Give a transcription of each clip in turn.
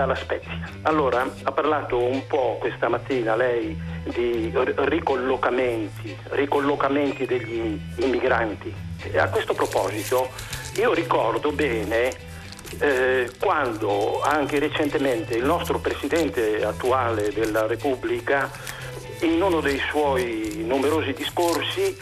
Dalla Spezia. Allora, ha parlato un po' questa mattina lei di ricollocamenti, ricollocamenti degli immigranti. A questo proposito, io ricordo bene eh, quando anche recentemente il nostro Presidente attuale della Repubblica, in uno dei suoi numerosi discorsi,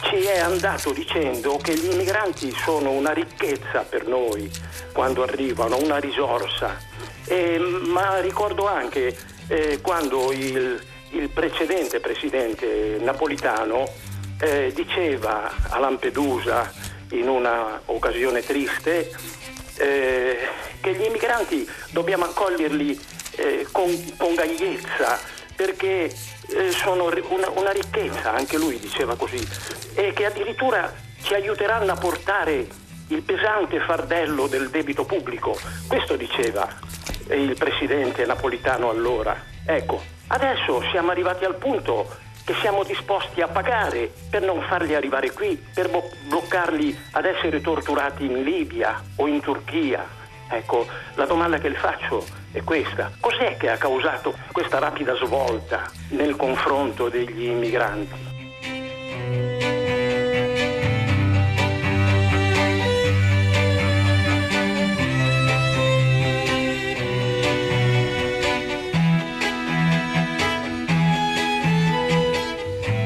ci è andato dicendo che gli immigranti sono una ricchezza per noi quando arrivano, una risorsa. Eh, ma ricordo anche eh, quando il, il, precedente presidente napolitano eh, diceva a Lampedusa in una occasione triste eh, che gli immigranti dobbiamo accoglierli eh, con, con gagliezza perché sono una, una, ricchezza, anche lui diceva così, e che addirittura ci aiuteranno a portare il pesante fardello del debito pubblico. Questo diceva il presidente napolitano allora. Ecco, adesso siamo arrivati al punto che siamo disposti a pagare per non farli arrivare qui, per bo- bloccarli ad essere torturati in Libia o in Turchia. Ecco, la domanda che le faccio è questa. Cos'è che ha causato questa rapida svolta nel confronto degli immigranti?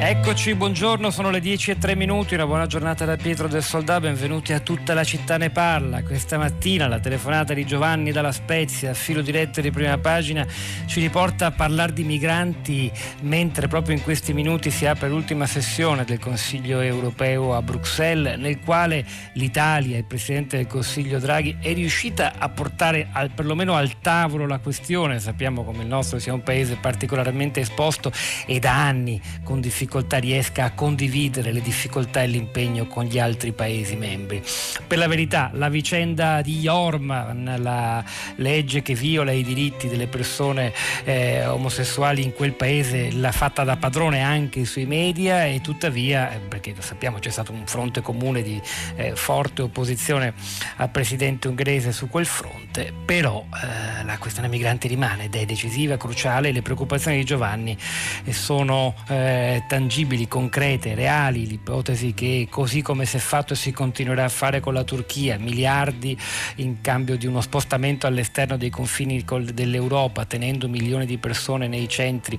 Eccoci, buongiorno, sono le 10 e 3 minuti, una buona giornata da Pietro del Soldà, benvenuti a tutta la città ne parla. Questa mattina la telefonata di Giovanni dalla Spezia, filo diretto di prima pagina, ci riporta a parlare di migranti mentre proprio in questi minuti si apre l'ultima sessione del Consiglio europeo a Bruxelles, nel quale l'Italia, il Presidente del Consiglio Draghi, è riuscita a portare al, perlomeno al tavolo la questione. Sappiamo come il nostro sia un paese particolarmente esposto e da anni con difficoltà difficoltà riesca a condividere le difficoltà e l'impegno con gli altri Paesi membri. Per la verità, la vicenda di Orman, la legge che viola i diritti delle persone eh, omosessuali in quel Paese, l'ha fatta da padrone anche sui media e tuttavia, eh, perché lo sappiamo c'è stato un fronte comune di eh, forte opposizione al presidente ungherese su quel fronte, però eh, la questione migranti rimane ed è decisiva, cruciale, le preoccupazioni di Giovanni eh, sono eh, tantissime tangibili, concrete, reali, l'ipotesi che così come si è fatto e si continuerà a fare con la Turchia, miliardi in cambio di uno spostamento all'esterno dei confini dell'Europa, tenendo milioni di persone nei centri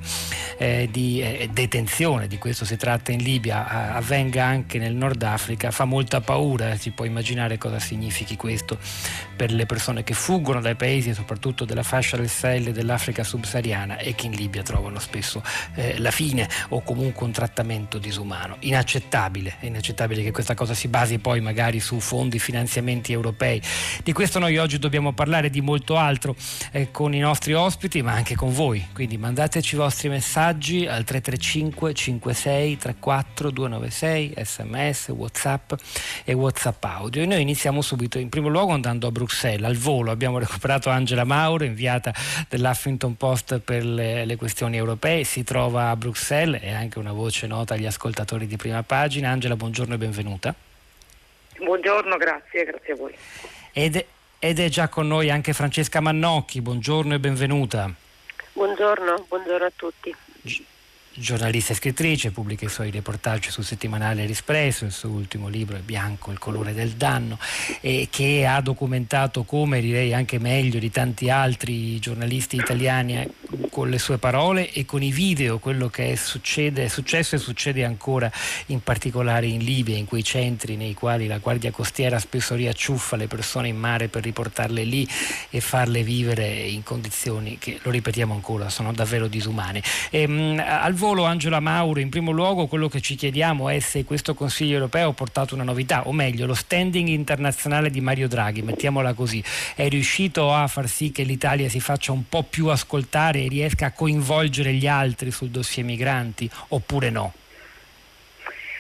eh, di eh, detenzione, di questo si tratta in Libia, avvenga anche nel Nord Africa, fa molta paura, si può immaginare cosa significhi questo per le persone che fuggono dai paesi, soprattutto della fascia del Sahel e dell'Africa subsahariana e che in Libia trovano spesso eh, la fine o comunque un trattamento disumano. Inaccettabile, è inaccettabile che questa cosa si basi poi magari su fondi, finanziamenti europei. Di questo noi oggi dobbiamo parlare di molto altro eh, con i nostri ospiti, ma anche con voi. Quindi mandateci i vostri messaggi al 335 56 34 296, sms, whatsapp e whatsapp audio. E noi iniziamo subito in primo luogo andando a Bruxelles, al volo. Abbiamo recuperato Angela Mauro, inviata dell'Huffington Post per le, le questioni europee, si trova a Bruxelles, è anche una voce voce nota agli ascoltatori di prima pagina. Angela, buongiorno e benvenuta. Buongiorno, grazie, grazie a voi. Ed, ed è già con noi anche Francesca Mannocchi, buongiorno e benvenuta. Buongiorno, buongiorno a tutti. G- giornalista e scrittrice, pubblica i suoi reportage sul settimanale L'Espresso, il suo ultimo libro è Bianco, il colore del danno, e che ha documentato come direi anche meglio di tanti altri giornalisti italiani eh, con le sue parole e con i video quello che è, succede, è successo e succede ancora in particolare in Libia, in quei centri nei quali la Guardia Costiera spesso riacciuffa le persone in mare per riportarle lì e farle vivere in condizioni che, lo ripetiamo ancora, sono davvero disumane. E, ehm, mh, al Angela Mauro, in primo luogo quello che ci chiediamo è se questo Consiglio europeo ha portato una novità, o meglio lo standing internazionale di Mario Draghi, mettiamola così, è riuscito a far sì che l'Italia si faccia un po' più ascoltare e riesca a coinvolgere gli altri sul dossier migranti oppure no?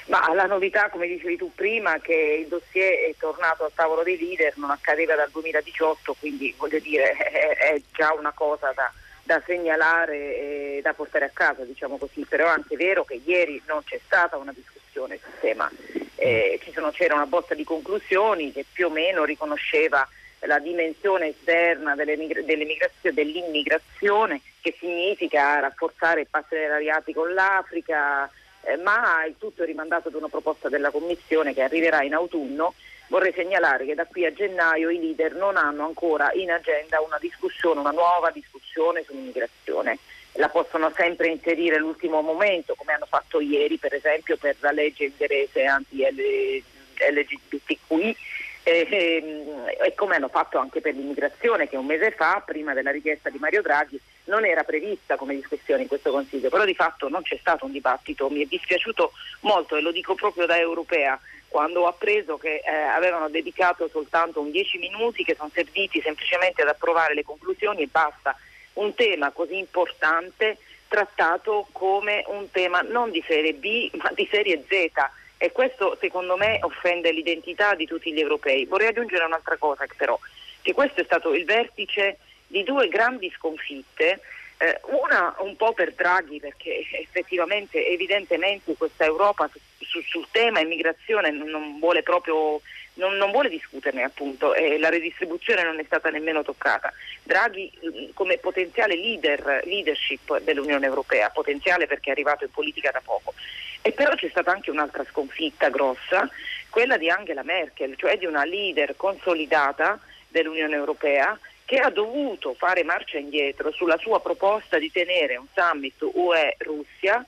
Ma la novità, come dicevi tu prima, che il dossier è tornato al tavolo dei leader, non accadeva dal 2018, quindi voglio dire è, è già una cosa da, da segnalare e da portare a casa, diciamo così, però è anche vero che ieri non c'è stata una discussione sul tema, eh, sono, c'era una botta di conclusioni che più o meno riconosceva la dimensione esterna dell'immigrazione che significa rafforzare il partenariati con l'Africa, eh, ma il tutto è rimandato ad una proposta della Commissione che arriverà in autunno. Vorrei segnalare che da qui a gennaio i leader non hanno ancora in agenda una discussione, una nuova discussione sull'immigrazione. La possono sempre inserire all'ultimo momento, come hanno fatto ieri, per esempio, per la legge ungherese anti-LGBTQI e, e, come hanno fatto anche per l'immigrazione che un mese fa, prima della richiesta di Mario Draghi, non era prevista come discussione in questo Consiglio, però di fatto non c'è stato un dibattito, mi è dispiaciuto molto e lo dico proprio da europea quando ho appreso che eh, avevano dedicato soltanto un 10 minuti che sono serviti semplicemente ad approvare le conclusioni e basta. Un tema così importante trattato come un tema non di serie B ma di serie Z e questo secondo me offende l'identità di tutti gli europei. Vorrei aggiungere un'altra cosa però, che questo è stato il vertice di due grandi sconfitte, eh, una un po' per Draghi perché effettivamente, evidentemente questa Europa su, su, sul tema immigrazione non vuole proprio non, non, vuole discuterne appunto e la redistribuzione non è stata nemmeno toccata. Draghi come potenziale leader, leadership dell'Unione Europea, potenziale perché è arrivato in politica da poco. E però c'è stata anche un'altra sconfitta grossa, quella di Angela Merkel, cioè di una leader consolidata dell'Unione Europea che ha dovuto fare marcia indietro sulla sua proposta di tenere un summit UE-Russia,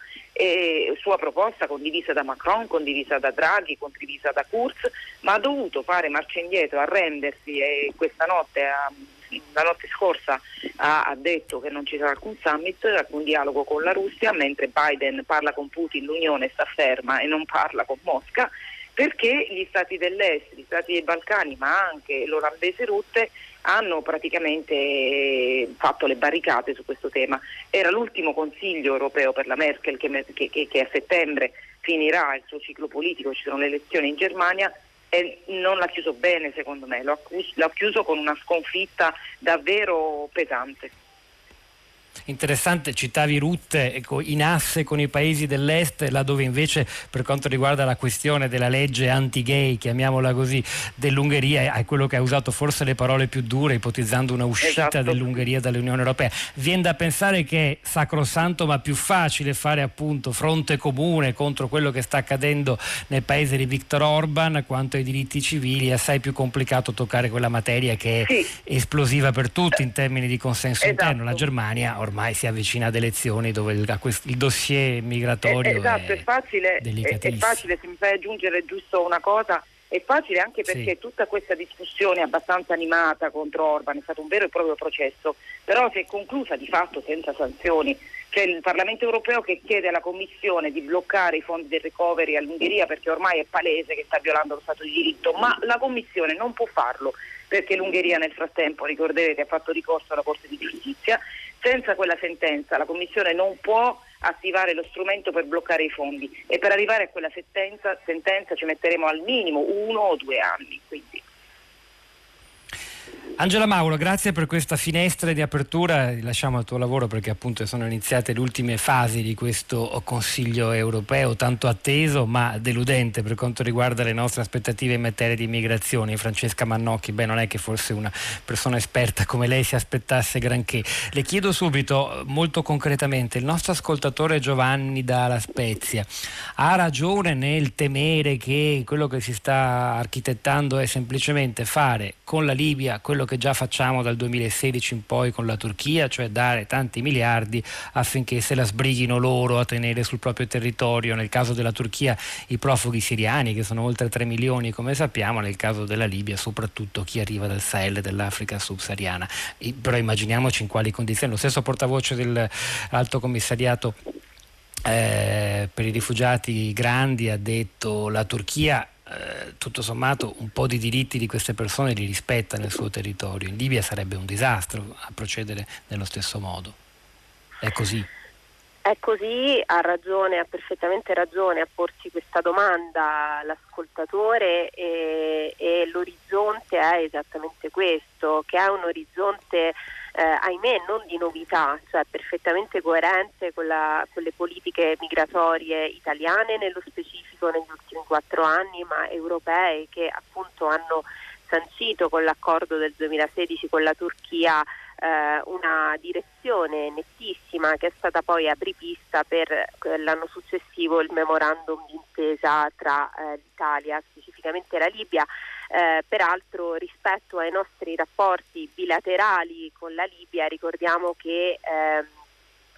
sua proposta condivisa da Macron, condivisa da Draghi, condivisa da Kurz, ma ha dovuto fare marcia indietro, arrendersi e questa notte, la notte scorsa ha, detto che non ci sarà alcun summit, alcun dialogo con la Russia, mentre Biden parla con Putin, l'Unione sta ferma e non parla con Mosca perché gli stati dell'est, gli stati dei Balcani, ma anche l'olandese Rutte hanno praticamente fatto le barricate su questo tema. Era l'ultimo consiglio europeo per la Merkel che, che, che, a settembre finirà il suo ciclo politico, ci sono le elezioni in Germania e non l'ha chiuso bene secondo me, l'ha chiuso con una sconfitta davvero pesante. Interessante, citavi Rutte ecco, in asse con i paesi dell'est, laddove invece per quanto riguarda la questione della legge anti-gay, chiamiamola così, dell'Ungheria, è quello che ha usato forse le parole più dure, ipotizzando una uscita esatto. dell'Ungheria dall'Unione Europea. Viene da pensare che è sacrosanto ma più facile fare appunto fronte comune contro quello che sta accadendo nel paese di Viktor Orban, quanto ai diritti civili, è assai più complicato toccare quella materia che è sì. esplosiva per tutti in termini di consenso esatto. interno. La Germania ormai si avvicina ad elezioni dove il, il dossier migratorio eh, esatto, è, è, facile, è, è facile, se mi fai aggiungere giusto una cosa, è facile anche perché sì. tutta questa discussione abbastanza animata contro Orban è stato un vero e proprio processo, però si è conclusa di fatto senza sanzioni. C'è il Parlamento europeo che chiede alla Commissione di bloccare i fondi del recovery all'Ungheria perché ormai è palese che sta violando lo Stato di diritto, ma la Commissione non può farlo perché l'Ungheria nel frattempo, ricorderete, ha fatto ricorso alla Corte di Giustizia senza quella sentenza la Commissione non può attivare lo strumento per bloccare i fondi e per arrivare a quella sentenza, sentenza ci metteremo al minimo uno o due anni. Quindi. Angela Mauro, grazie per questa finestra di apertura, lasciamo il tuo lavoro perché appunto sono iniziate le ultime fasi di questo Consiglio europeo tanto atteso ma deludente per quanto riguarda le nostre aspettative in materia di immigrazione. Francesca Mannocchi, beh non è che forse una persona esperta come lei si aspettasse granché. Le chiedo subito, molto concretamente, il nostro ascoltatore Giovanni dalla Spezia ha ragione nel temere che quello che si sta architettando è semplicemente fare con la Libia quello che già facciamo dal 2016 in poi con la Turchia, cioè dare tanti miliardi affinché se la sbrighino loro a tenere sul proprio territorio, nel caso della Turchia i profughi siriani che sono oltre 3 milioni come sappiamo, nel caso della Libia soprattutto chi arriva dal Sahel e dell'Africa subsahariana. però immaginiamoci in quali condizioni. Lo stesso portavoce dell'Alto Commissariato eh, per i rifugiati grandi ha detto la Turchia eh, tutto sommato un po' di diritti di queste persone li rispetta nel suo territorio. In Libia sarebbe un disastro a procedere nello stesso modo. È così. È così, ha ragione, ha perfettamente ragione a porsi questa domanda l'ascoltatore e, e l'orizzonte è esattamente questo, che è un orizzonte eh, ahimè non di novità, cioè perfettamente coerente con, la, con, le politiche migratorie italiane nello specifico negli ultimi quattro anni, ma europee che appunto hanno sancito con l'accordo del 2016 con la Turchia eh, una direzione nettissima che è stata poi apripista per l'anno successivo il memorandum d'intesa tra eh, l'Italia, specificamente la Libia. Eh, peraltro rispetto ai nostri rapporti bilaterali con la Libia ricordiamo che ehm,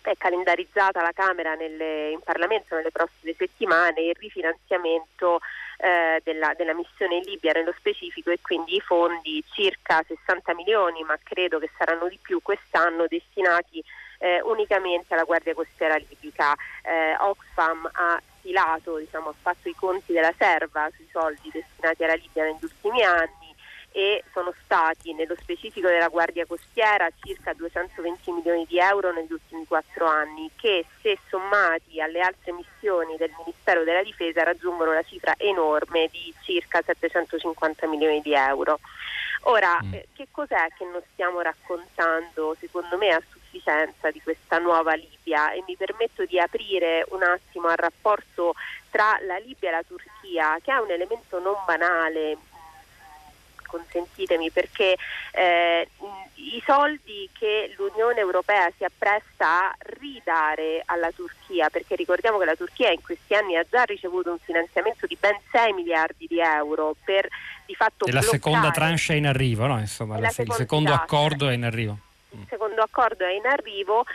è calendarizzata la Camera nelle, in Parlamento nelle prossime settimane il rifinanziamento eh, della, della, missione in Libia nello specifico e quindi i fondi circa 60 milioni, ma credo che saranno di più quest'anno destinati eh, unicamente alla Guardia Costiera libica. Eh, Oxfam ha stilato, diciamo, ha fatto i conti della serva sui soldi destinati alla Libia negli ultimi anni e sono stati nello specifico della Guardia Costiera circa 220 milioni di euro negli ultimi quattro anni che se sommati alle altre missioni del Ministero della Difesa raggiungono la cifra enorme di circa 750 milioni di euro. Ora, mm. eh, che cos'è che non stiamo raccontando secondo me a sufficienza di questa nuova Libia e mi permetto di aprire un attimo al rapporto tra la Libia e la Turchia che è un elemento non banale consentitemi, perché eh, i soldi che l'Unione Europea si appresta a ridare alla Turchia, perché ricordiamo che la Turchia in questi anni ha già ricevuto un finanziamento di ben 6 miliardi di euro per di fatto... E la seconda tranche è in arrivo, no? Insomma, la, il secondo accordo è in arrivo. Il secondo accordo è in arrivo.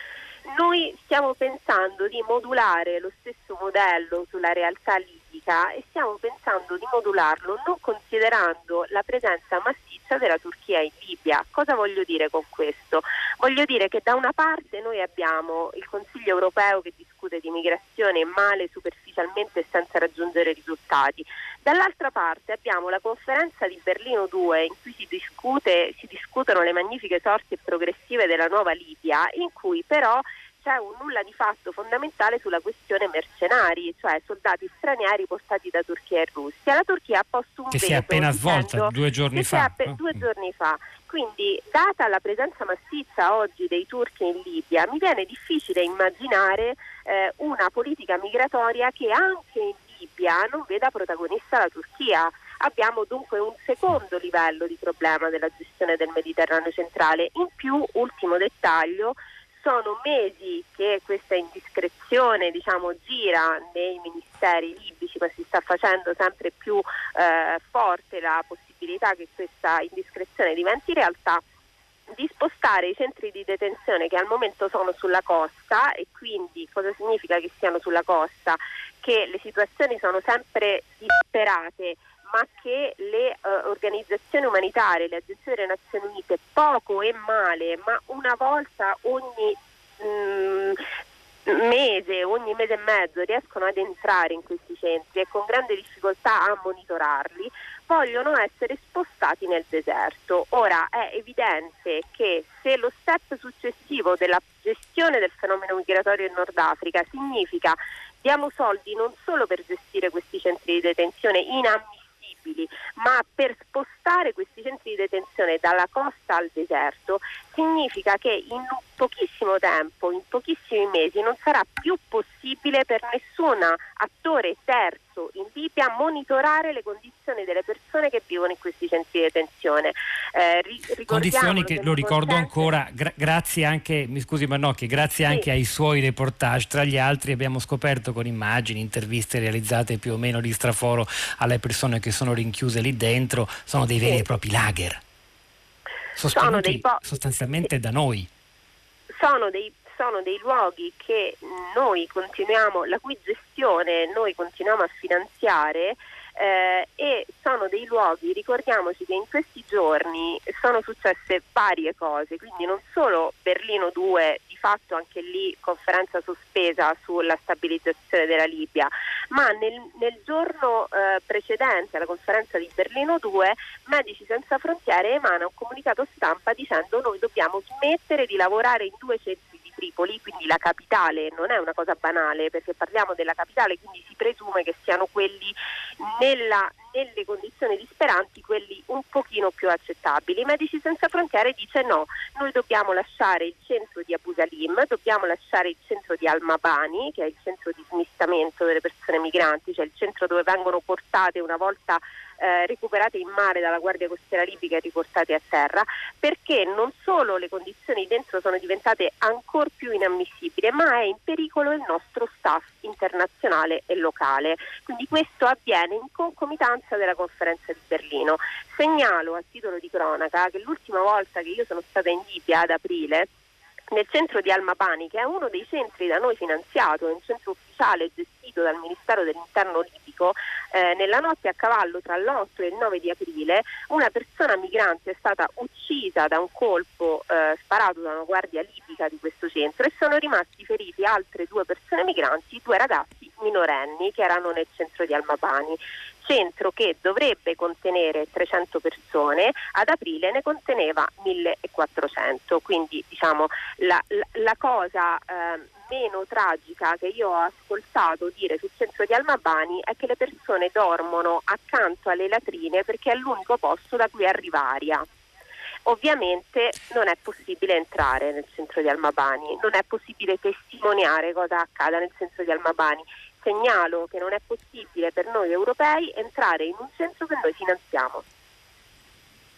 Noi stiamo pensando di modulare lo stesso modello sulla realtà libica politica e stiamo pensando di modularlo non considerando la presenza massiccia della Turchia in Libia. Cosa voglio dire con questo? Voglio dire che da una parte noi abbiamo il Consiglio europeo che discute di migrazione male, superficialmente e senza raggiungere risultati. Dall'altra parte abbiamo la conferenza di Berlino 2 in cui si, discute, si discutono le magnifiche sorti progressive della nuova Libia, in cui però c'è un nulla di fatto fondamentale sulla questione mercenari, cioè soldati stranieri portati da Turchia e Russia. La Turchia ha posto un che si è appena svolta due giorni fa. Appe- due giorni fa. Quindi, data la presenza massiccia oggi dei turchi in Libia, mi viene difficile immaginare eh, una politica migratoria che anche in Libia non veda protagonista la Turchia. Abbiamo dunque un secondo livello di problema della gestione del Mediterraneo centrale. In più, ultimo dettaglio, sono mesi che questa indiscrezione diciamo, gira nei ministeri libici, ma si sta facendo sempre più eh, forte la possibilità che questa indiscrezione diventi realtà di spostare i centri di detenzione che al momento sono sulla costa e quindi cosa significa che siano sulla costa? Che le situazioni sono sempre disperate ma che le uh, organizzazioni umanitarie, le agenzie delle Nazioni Unite, poco e male, ma una volta ogni mh, mm, mese, ogni mese e mezzo riescono ad entrare in questi centri e con grande difficoltà a monitorarli, vogliono essere spostati nel deserto. Ora è evidente che se lo step successivo della gestione del fenomeno migratorio in Nord Africa significa diamo soldi non solo per gestire questi centri di detenzione inammissibili, possibili, ma per spostare questi centri di detenzione dalla costa al deserto significa che in pochissimo tempo, in pochissimi mesi, non sarà più possibile per nessun attore terzo in Libia monitorare le condizioni delle persone che vivono in questi centri di detenzione. Eh, condizioni che, lo ricordo consente... ancora, gra- grazie anche, mi scusi Manocchi, grazie sì. anche ai suoi reportage, tra gli altri abbiamo scoperto con immagini, interviste realizzate più o meno di straforo alle persone che sono rinchiuse lì dentro, sono dei veri e propri lager sostenuti po- sostanzialmente da noi. Sono dei, sono dei luoghi che noi continuiamo, la cui gestione noi continuiamo a finanziare eh, e sono dei luoghi, ricordiamoci che in questi giorni sono successe varie cose, quindi non solo Berlino 2, di fatto anche lì conferenza sospesa sulla stabilizzazione della Libia, ma nel, nel giorno eh, precedente alla conferenza di Berlino 2 Medici Senza Frontiere emana un comunicato stampa dicendo noi dobbiamo smettere di lavorare in due centri Tripoli, quindi la capitale, non è una cosa banale perché parliamo della capitale, quindi si presume che siano quelli nella, nelle condizioni disperanti quelli un pochino più accettabili. Medici Senza Frontiere dice no, noi dobbiamo lasciare il centro di Abu Salim, dobbiamo lasciare il centro di Al-Mabani, che è il centro di smistamento delle persone migranti, cioè il centro dove vengono portate una volta eh, recuperate in mare dalla Guardia Costiera Libica e riportate a terra, perché non solo le condizioni dentro sono diventate ancora più inammissibili, ma è in pericolo il nostro staff internazionale e locale. Quindi questo avviene in concomitanza della conferenza di Berlino. Segnalo a titolo di cronaca che l'ultima volta che io sono stata in Libia ad aprile nel centro di Almapani, che è uno dei centri da noi finanziato, è un centro ufficiale gestito dal Ministero dell'Interno libico, eh, nella notte a cavallo tra l'8 e il 9 di aprile una persona migrante è stata uccisa da un colpo eh, sparato da una guardia libica di questo centro e sono rimasti feriti altre due persone migranti, due ragazzi minorenni che erano nel centro di Almapani centro che dovrebbe contenere 300 persone, ad aprile ne conteneva 1400. Quindi diciamo, la, la, la cosa eh, meno tragica che io ho ascoltato dire sul centro di Almabani è che le persone dormono accanto alle latrine perché è l'unico posto da cui arriva aria. Ovviamente non è possibile entrare nel centro di Almabani, non è possibile testimoniare cosa accada nel centro di Almabani segnalo che non è possibile per noi europei entrare in un centro che noi finanziamo.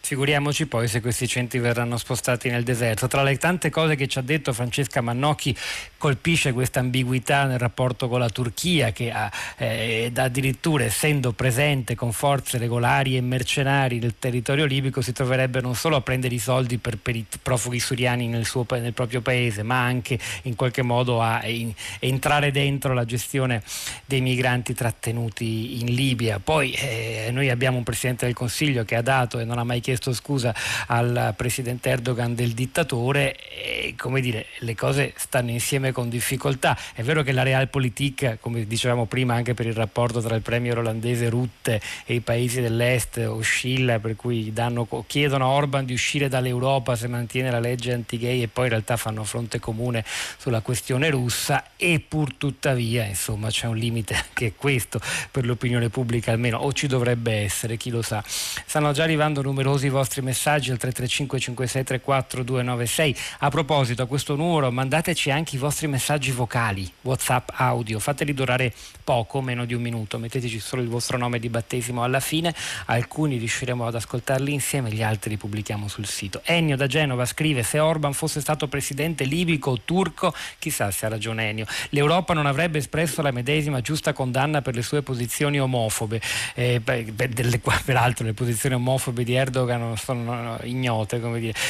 Figuriamoci poi se questi centri verranno spostati nel deserto. Tra le tante cose che ci ha detto Francesca Mannocchi colpisce questa ambiguità nel rapporto con la Turchia che ha, eh, addirittura essendo presente con forze regolari e mercenari nel territorio libico si troverebbe non solo a prendere i soldi per, per i profughi siriani nel, suo, nel, proprio paese ma anche in qualche modo a in, entrare dentro la gestione dei migranti trattenuti in Libia. Poi eh, noi abbiamo un Presidente del Consiglio che ha dato e non ha mai chiesto chiesto scusa al presidente Erdogan del dittatore e come dire le cose stanno insieme con difficoltà. È vero che la Realpolitik, come dicevamo prima anche per il rapporto tra il premier olandese Rutte e i paesi dell'est oscilla per cui danno, chiedono a Orban di uscire dall'Europa se mantiene la legge anti-gay e poi in realtà fanno fronte comune sulla questione russa e pur tuttavia insomma c'è un limite anche questo per l'opinione pubblica almeno o ci dovrebbe essere chi lo sa. Stanno già arrivando numerosi i vostri messaggi al 335 5634 296. A proposito, a questo numero mandateci anche i vostri messaggi vocali, WhatsApp audio, fateli durare poco, meno di un minuto, metteteci solo il vostro nome di battesimo alla fine, alcuni riusciremo ad ascoltarli insieme, gli altri li pubblichiamo sul sito. Ennio da Genova scrive se Orban fosse stato presidente libico o turco, chissà se ha ragione Ennio, l'Europa non avrebbe espresso la medesima giusta condanna per le sue posizioni omofobe, eh, beh, delle, peraltro le posizioni omofobe di Erdogan sono, sono ignote,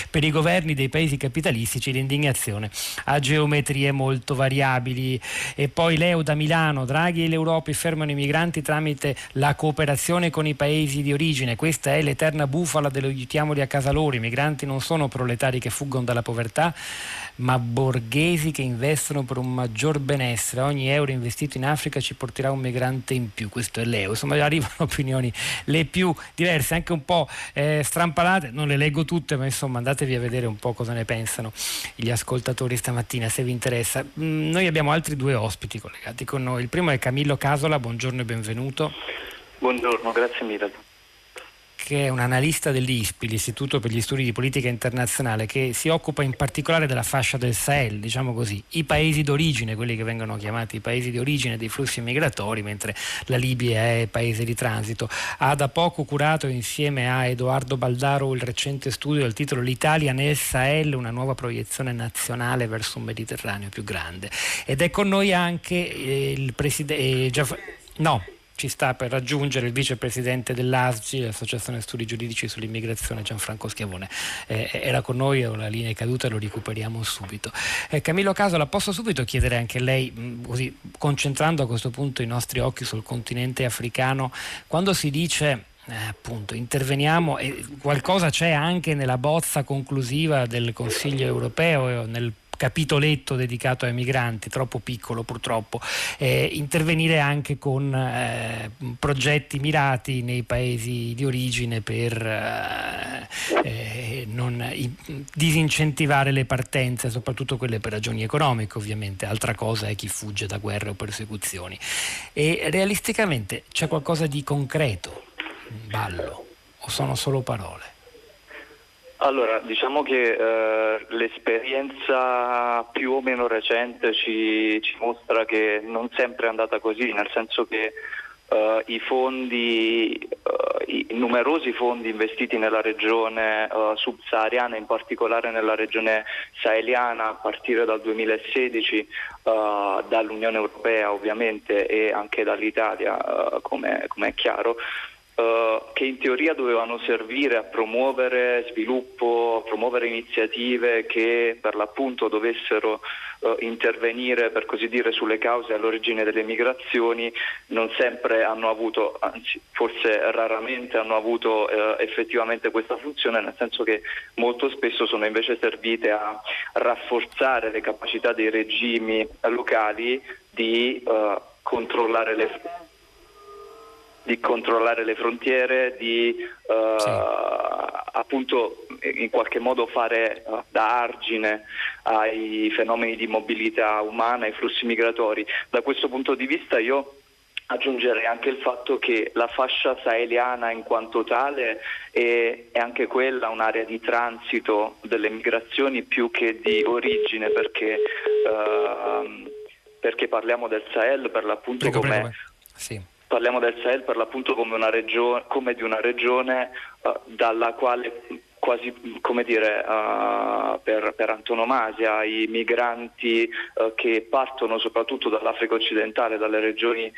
per i governi dei paesi capitalistici l'indignazione ha geometrie molto variabili. E poi Leo da Milano, Draghi e l'Europa fermano i migranti tramite la cooperazione con i paesi di origine. Questa è l'eterna bufala dell'aiutiamoli a casa loro. I migranti non sono proletari che fuggono dalla povertà, ma borghesi che investono per un maggior benessere. Ogni euro investito in Africa ci porterà un migrante in più. Questo è l'EU. Insomma, arrivano opinioni le più diverse, anche un po' eh, strampalate. Non le leggo tutte, ma insomma, andatevi a vedere un po' cosa ne pensano gli ascoltatori stamattina, se vi interessa. Mm, noi abbiamo altri due ospiti collegati con noi. Il primo è Camillo Casola, buongiorno e benvenuto. Buongiorno, grazie mille che è un analista dell'ISPI, l'Istituto per gli Studi di Politica Internazionale, che si occupa in particolare della fascia del Sahel, diciamo così, i paesi d'origine, quelli che vengono chiamati i paesi di origine dei flussi migratori, mentre la Libia è paese di transito. Ha da poco curato insieme a Edoardo Baldaro il recente studio del titolo L'Italia nel Sahel, una nuova proiezione nazionale verso un Mediterraneo più grande. Ed è con noi anche eh, il presidente... Eh, Giaff- no, ci sta per raggiungere il vicepresidente dell'ASGI, l'Associazione Studi Giuridici sull'Immigrazione, Gianfranco Schiavone. Eh, era con noi, la linea è caduta lo recuperiamo subito. Eh, Camillo Casola, posso subito chiedere anche a lei, mh, così, concentrando a questo punto i nostri occhi sul continente africano, quando si dice eh, appunto interveniamo e qualcosa c'è anche nella bozza conclusiva del Consiglio europeo nel capitoletto dedicato ai migranti, troppo piccolo purtroppo, eh, intervenire anche con eh, progetti mirati nei paesi di origine per eh, eh non i, disincentivare le partenze, soprattutto quelle per ragioni economiche ovviamente, altra cosa è chi fugge da guerre o persecuzioni. E realisticamente c'è qualcosa di concreto in ballo o sono solo parole? Allora, diciamo che eh, l'esperienza più o meno recente ci, ci, mostra che non sempre è andata così, nel senso che uh, i fondi, uh, i numerosi fondi investiti nella regione uh, subsahariana, in particolare nella regione saheliana a partire dal 2016 dall'Unione Europea ovviamente e anche dall'Italia come, come è chiaro, Uh, che in teoria dovevano servire a promuovere sviluppo, a promuovere iniziative che per l'appunto dovessero uh, intervenire per così dire sulle cause all'origine delle migrazioni, non sempre hanno avuto, anzi forse raramente hanno avuto uh, effettivamente questa funzione, nel senso che molto spesso sono invece servite a rafforzare le capacità dei regimi locali di controllare le di controllare le frontiere, di uh, sì. appunto in qualche modo fare uh, da argine ai fenomeni di mobilità umana, ai flussi migratori. Da questo punto di vista io aggiungerei anche il fatto che la fascia saheliana in quanto tale è, è, anche quella un'area di transito delle migrazioni più che di origine perché, uh, perché parliamo del Sahel per l'appunto come... Sì parliamo del Sahel per l'appunto come, regione, come di una regione uh, dalla quale quasi come dire uh, per, per, antonomasia i migranti uh, che partono soprattutto dall'Africa occidentale, dalle regioni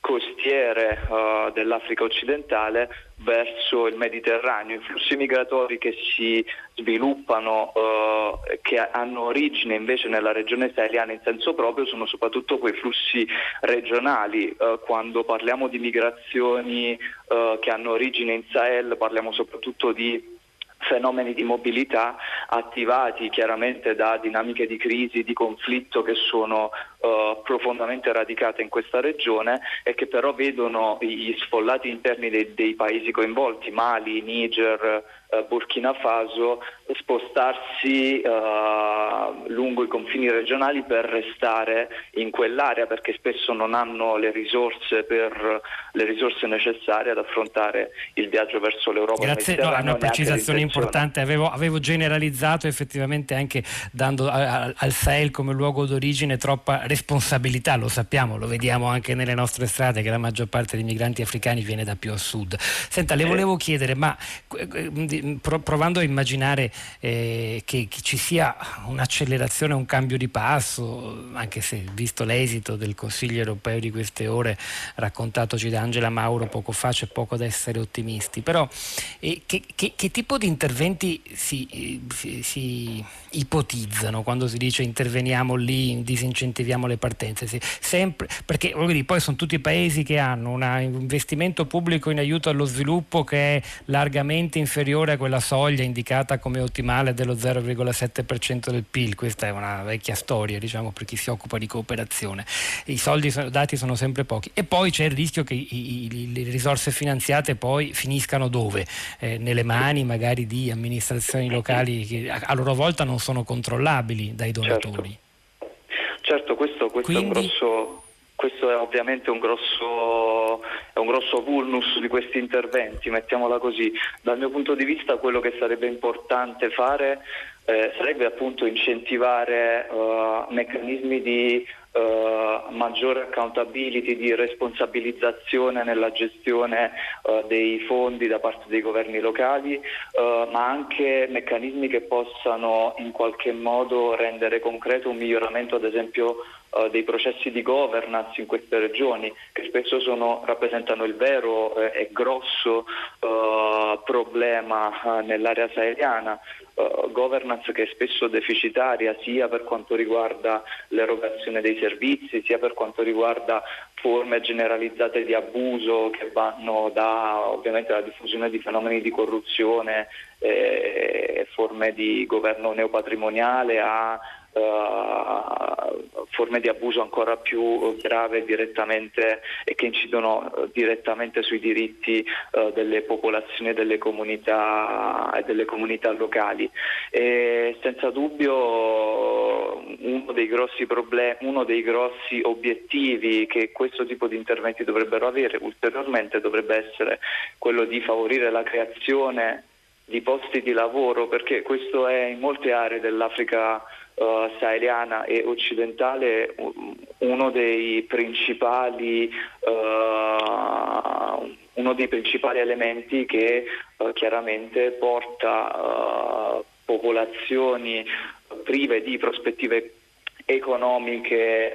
costiere uh, dell'Africa occidentale verso il Mediterraneo, i flussi migratori che si sviluppano, uh, che hanno origine invece nella regione saheliana in senso proprio, sono soprattutto quei flussi regionali. Uh, quando parliamo di migrazioni che hanno origine in Sahel parliamo soprattutto di fenomeni di mobilità attivati chiaramente da dinamiche di crisi, di conflitto che sono uh, profondamente radicate in questa regione e che però vedono gli sfollati interni dei, dei paesi coinvolti, Mali, Niger, uh, Burkina Faso, spostarsi uh, lungo i confini regionali per restare in quell'area perché spesso non hanno le risorse, per, le risorse necessarie ad affrontare il viaggio verso l'Europa. Grazie, no, è una precisazione importante, avevo, avevo, generalizzato effettivamente anche dando a, a, al Sahel come luogo d'origine troppa responsabilità, lo sappiamo, lo vediamo anche nelle nostre strade che la maggior parte dei migranti africani viene da più a sud. Senta, le volevo chiedere, ma provando a immaginare eh, che, che, ci sia un'accelerazione, un cambio di passo, anche se visto l'esito del Consiglio europeo di queste ore raccontatoci da Angela Mauro poco fa c'è poco da essere ottimisti, però eh, che, che, che, tipo di interventi si, si, si ipotizzano quando si dice interveniamo lì, disincentiviamo le partenze. Sì. Sempre, perché dire, poi sono tutti paesi che hanno un investimento pubblico in aiuto allo sviluppo che è largamente inferiore a quella soglia indicata come ottimale dello 0,7% del PIL. Questa è una vecchia storia diciamo, per chi si occupa di cooperazione. I soldi dati sono sempre pochi. E poi c'è il rischio che i, i, le risorse finanziate poi finiscano dove? Eh, nelle mani magari di amministrazioni locali che a, a loro volta non sono controllabili dai donatori. Certo. Certo, questo, questo, Quindi... è, grosso, questo è, ovviamente un grosso, è un grosso vulnus di questi interventi, mettiamola così. Dal mio punto di vista quello che sarebbe importante fare eh, sarebbe appunto incentivare uh, meccanismi di uh, maggiore accountability, di responsabilizzazione nella gestione uh, dei fondi da parte dei governi locali, ma anche meccanismi che possano in qualche modo rendere concreto un miglioramento ad esempio dei processi di governance in queste regioni che spesso sono, rappresentano il vero eh, e grosso problema nell'area saheliana. Governance che è spesso deficitaria sia per quanto riguarda l'erogazione dei servizi, sia per quanto riguarda forme generalizzate di abuso che vanno da ovviamente la diffusione di fenomeni di corruzione e forme di governo neopatrimoniale a uh, forme di abuso ancora più grave direttamente e che incidono uh, direttamente sui diritti delle popolazioni e delle comunità, e delle comunità locali. E senza dubbio uno dei grossi problemi, uno dei grossi obiettivi che questo tipo di interventi dovrebbero avere ulteriormente dovrebbe essere quello di favorire la creazione di posti di lavoro, perché questo è in molte aree dell'Africa uh, saheliana e occidentale uno dei principali, uh, uno dei principali elementi che uh, chiaramente porta popolazioni prive di prospettive economiche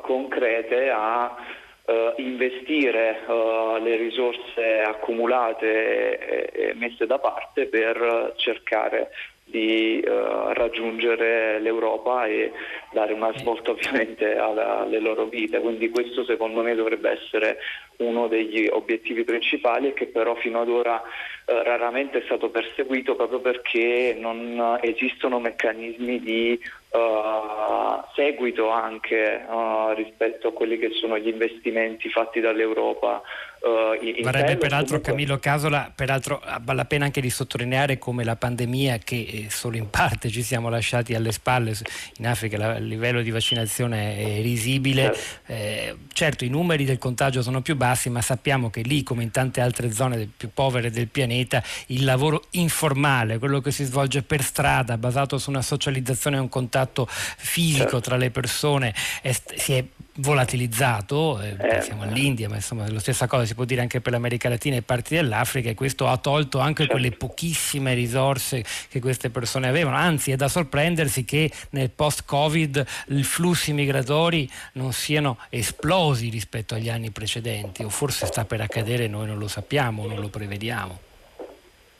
concrete a Uh, investire uh, le risorse accumulate e, e, messe da parte per cercare di uh, raggiungere l'Europa e dare una svolta ovviamente alla, alle loro vite. Quindi questo secondo me dovrebbe essere uno degli obiettivi principali e che però fino ad ora eh, raramente è stato perseguito proprio perché non esistono meccanismi di uh, seguito anche uh, rispetto a quelli che sono gli investimenti fatti dall'Europa Uh, Varrebbe peraltro comunque... Camillo Casola, peraltro vale la pena anche di sottolineare come la pandemia che eh, solo in parte ci siamo lasciati alle spalle, in Africa il livello di vaccinazione è risibile, certo. Eh, certo i numeri del contagio sono più bassi ma sappiamo che lì come in tante altre zone più povere del pianeta il lavoro informale, quello che si svolge per strada basato su una socializzazione e un contatto fisico certo. tra le persone è, si è volatilizzato, eh, pensiamo all'India, ma insomma la stessa cosa si può dire anche per l'America Latina e parti dell'Africa e questo ha tolto anche certo. quelle pochissime risorse che queste persone avevano, anzi è da sorprendersi che nel post-Covid i flussi migratori non siano esplosi rispetto agli anni precedenti o forse sta per accadere noi non lo sappiamo, non lo prevediamo.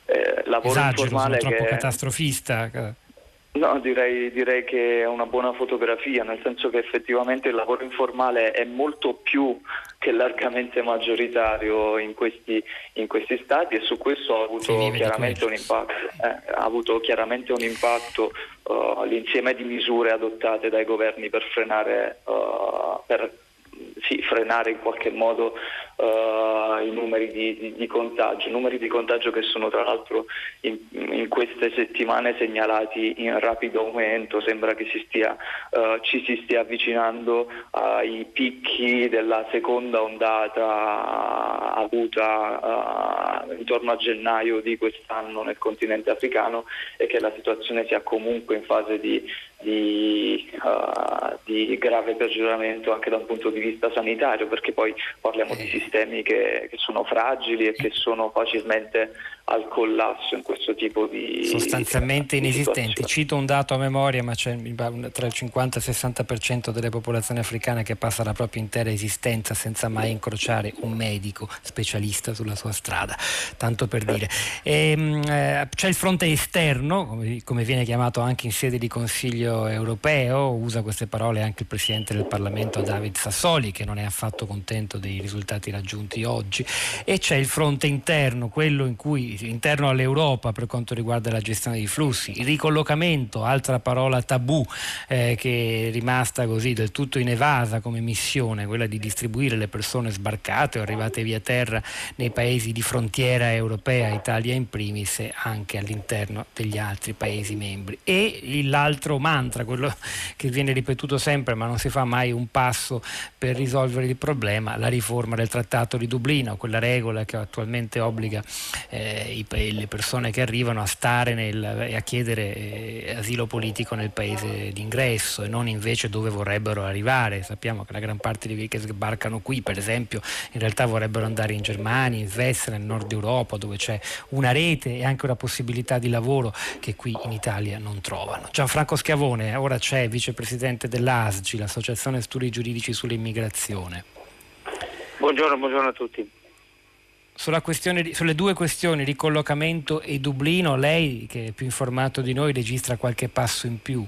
Eh, lavoro Esagero, sono troppo che... catastrofista. No, direi, direi, che è una buona fotografia, nel senso che effettivamente il lavoro informale è molto più che largamente maggioritario in questi, in questi stati e su questo ha avuto chiaramente un impatto, eh, ha avuto chiaramente un impatto uh, l'insieme di misure adottate dai governi per frenare, uh, per sì, frenare in qualche modo uh, i numeri di, di, di, contagio, numeri di contagio che sono tra l'altro in, in, queste settimane segnalati in rapido aumento, sembra che si stia, uh, ci si stia avvicinando ai picchi della seconda ondata avuta uh, intorno a gennaio di quest'anno nel continente africano e che la situazione sia comunque in fase di, di, uh, di, grave peggioramento anche da un punto di vista sanitario, perché poi parliamo di sistemi che, che sono fragili e che sono facilmente al collasso in questo tipo di sostanzialmente inesistenti. Cito un dato a memoria, ma c'è tra il 50 e il 60% delle popolazioni africane che passa la propria intera esistenza senza mai incrociare un medico specialista sulla sua strada, tanto per dire. E, ehm, eh, c'è il fronte esterno, come, come viene chiamato anche in sede di Consiglio europeo, usa queste parole anche il Presidente del Parlamento David Sassoli, che non è affatto contento dei risultati raggiunti oggi, e c'è il fronte interno, quello in cui interno all'Europa per quanto riguarda la gestione dei flussi, il ricollocamento, altra parola tabù eh, che è rimasta così del tutto inevasa come missione, quella di distribuire le persone sbarcate o arrivate via terra nei paesi di frontiera europea, Italia in primis, anche all'interno degli altri paesi membri. E l'altro mantra, quello che viene ripetuto sempre ma non si fa mai un passo per risolvere il problema, la riforma del Trattato di Dublino, quella regola che attualmente obbliga eh, i, le persone che arrivano a stare e a chiedere eh, asilo politico nel paese d'ingresso e non invece dove vorrebbero arrivare. Sappiamo che la gran parte di quelli che sbarcano qui, per esempio, in realtà vorrebbero andare in Germania, in Svezia, nel nord Europa, dove c'è una rete e anche una possibilità di lavoro che qui in Italia non trovano. Gianfranco Schiavone, ora c'è vicepresidente dell'ASGI, l'Associazione Studi Giuridici sull'Immigrazione. Buongiorno, buongiorno a tutti sulle due questioni, ricollocamento e Dublino, lei che è più informato di noi registra qualche passo in più?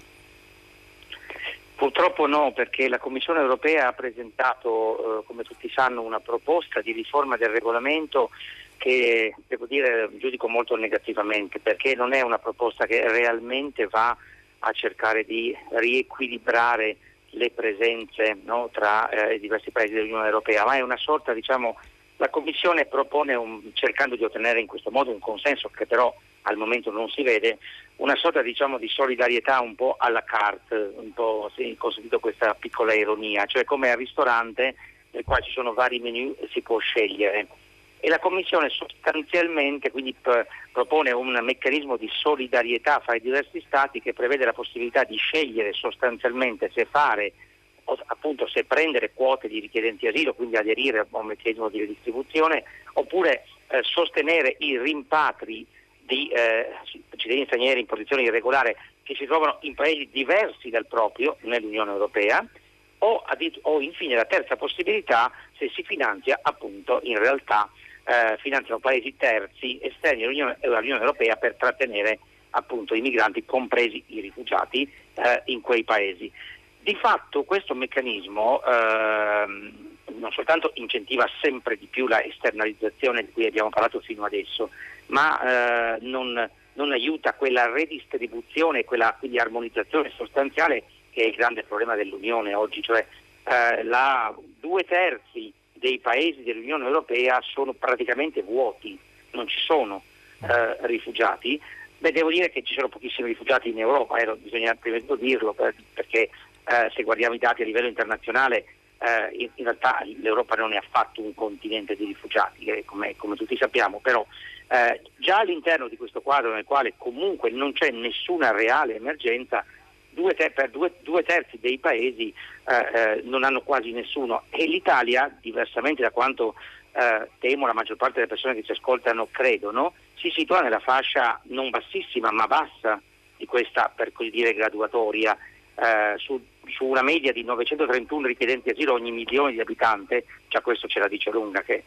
Purtroppo no, perché la Commissione europea ha presentato, eh, come tutti sanno, una proposta di riforma del regolamento che devo dire giudico molto negativamente, perché non è una proposta che realmente va a cercare di riequilibrare le presenze no, tra eh, i diversi paesi dell'Unione Europea, ma è una sorta diciamo, la Commissione propone, un, cercando di ottenere in questo modo un consenso che però al momento non si vede, una sorta diciamo, di solidarietà un po' alla carte, un po' sì, consentito questa piccola ironia, cioè come al ristorante nel quale ci sono vari menu e si può scegliere. E la Commissione sostanzialmente quindi p- propone un meccanismo di solidarietà fra i diversi Stati che prevede la possibilità di scegliere sostanzialmente se fare appunto se prendere quote di richiedenti asilo, quindi aderire a un meccanismo di redistribuzione, oppure eh, sostenere i rimpatri di eh, cittadini stranieri in posizione irregolare che si trovano in paesi diversi dal proprio nell'Unione Europea o, o infine la terza possibilità se si finanzia appunto in realtà eh, finanziano paesi terzi esterni all'Unione, Europea per trattenere appunto i migranti, compresi i rifugiati, eh, in quei paesi. Di fatto questo meccanismo ehm, non soltanto incentiva sempre di più la esternalizzazione di cui abbiamo parlato fino adesso, ma eh, non, non, aiuta quella redistribuzione, quella quindi armonizzazione sostanziale che è il grande problema dell'Unione oggi, cioè eh, la, due terzi dei paesi dell'Unione Europea sono praticamente vuoti, non ci sono eh, rifugiati. Beh, devo dire che ci sono pochissimi rifugiati in Europa, eh, bisogna prima di tutto dirlo, per, perché eh, se guardiamo i dati a livello internazionale eh, in, in, realtà l'Europa non è affatto un continente di rifugiati, eh, come, come, tutti sappiamo, però eh, già all'interno di questo quadro nel quale comunque non c'è nessuna reale emergenza, due ter- per due, due, terzi dei paesi eh, eh, non hanno quasi nessuno. E l'Italia, diversamente da quanto eh, temo la maggior parte delle persone che ci ascoltano credono, si situa nella fascia non bassissima ma bassa di questa per così dire graduatoria. Eh, su, su, una media di 931 richiedenti asilo ogni milione di abitanti, già questo ce la dice lunga che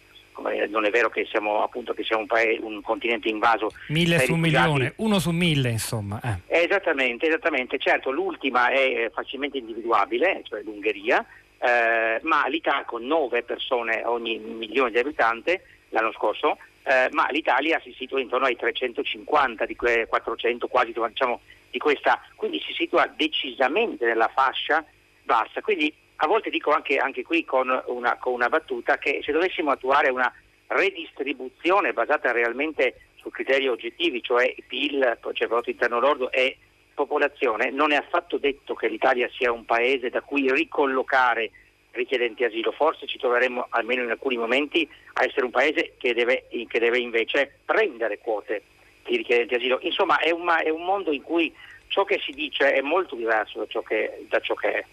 non è vero che siamo, appunto, che siamo un, paese, un, continente invaso. Mille su un milione, uno su mille insomma. Eh. Esattamente, esattamente, certo l'ultima è facilmente individuabile, cioè l'Ungheria, eh, ma l'Italia con 9 persone ogni milione di abitanti l'anno scorso, eh, ma l'Italia si situa intorno ai 350 di quei 400 quasi diciamo, di questa, quindi si situa decisamente nella fascia bassa. Quindi a volte dico anche, anche qui con una, con una, battuta che se dovessimo attuare una redistribuzione basata realmente su criteri oggettivi, cioè PIL, cioè prodotto interno lordo e popolazione, non è affatto detto che l'Italia sia un paese da cui ricollocare richiedenti asilo, forse ci troveremmo almeno in alcuni momenti a essere un paese che deve, che deve invece prendere quote di richiedenti asilo. Insomma è, una, è, un mondo in cui ciò che si dice è molto diverso da ciò che, da ciò che è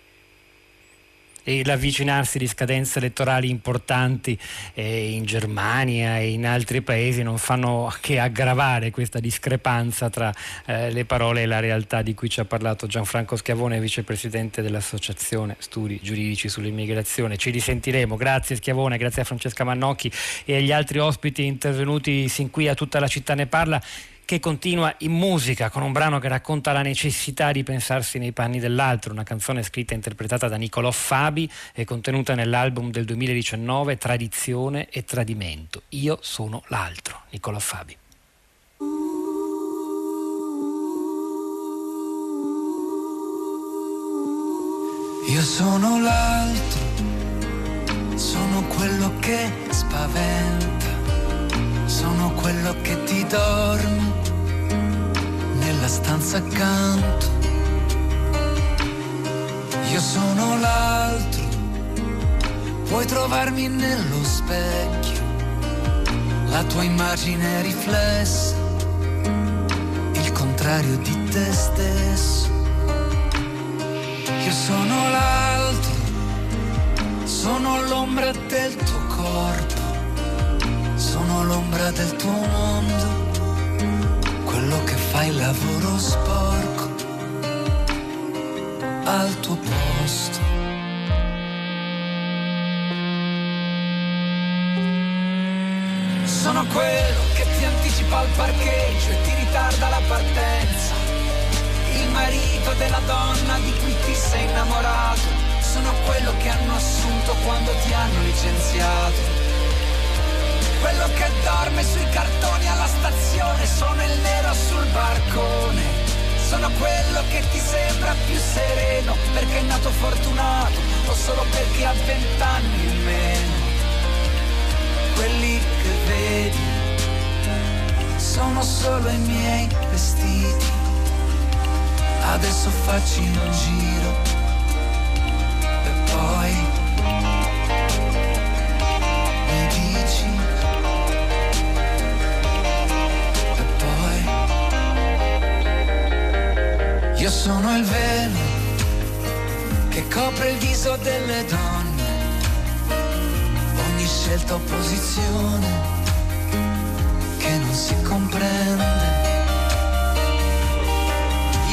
e l'avvicinarsi di scadenze elettorali importanti eh, in Germania e in altri paesi non fanno che aggravare questa discrepanza tra eh, le parole e la realtà di cui ci ha parlato Gianfranco Schiavone, vicepresidente dell'Associazione Studi Giuridici sull'Immigrazione. Ci risentiremo. Grazie Schiavone, grazie a Francesca Mannocchi e agli altri ospiti intervenuti sin qui a tutta la città ne parla che continua in musica con un brano che racconta la necessità di pensarsi nei panni dell'altro, una canzone scritta e interpretata da Nicolò Fabi e contenuta nell'album del 2019 Tradizione e Tradimento. Io sono l'altro, Nicolò Fabi. Io sono l'altro, sono quello che spaventa, sono quello che ti dorme nella stanza accanto. Io sono l'altro, puoi trovarmi nello specchio, la tua immagine riflessa, il contrario di te stesso. Io sono l'altro, sono l'ombra del tuo corpo, sono l'ombra del tuo mondo quello che fa il lavoro sporco al tuo posto. Sono quello che ti anticipa al parcheggio e ti ritarda la partenza. Il marito della donna di cui ti sei innamorato. Sono quello che hanno assunto quando ti hanno licenziato quello che dorme sui cartoni alla stazione, sono il nero sul barcone. Sono quello che ti sembra più sereno perché è nato fortunato o solo perché ha vent'anni in meno. Quelli che vedi sono solo i miei vestiti. Adesso facci un giro Io sono il velo che copre il viso delle donne, ogni scelta opposizione che non si comprende.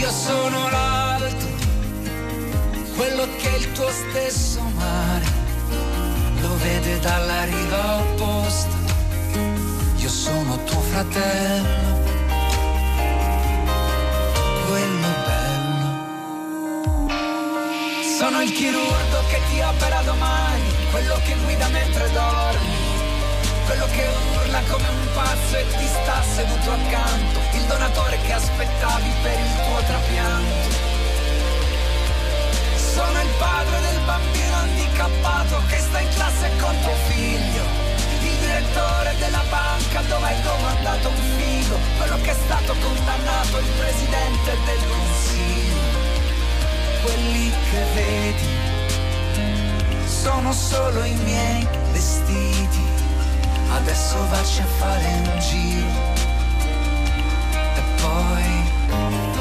Io sono l'alto, quello che il tuo stesso mare lo vede dalla riva opposta. Io sono tuo fratello Sono il chirurgo che ti opera domani, quello che guida mentre dormi, quello che urla come un pazzo e ti sta seduto accanto, il donatore che aspettavi per il tuo trapianto. Sono il padre del bambino handicappato che sta in classe con tuo figlio, il direttore della banca dove hai domandato un figo, quello che è stato condannato, il presidente del quelli che vedi sono solo i miei vestiti. Adesso vacci a fare un giro e poi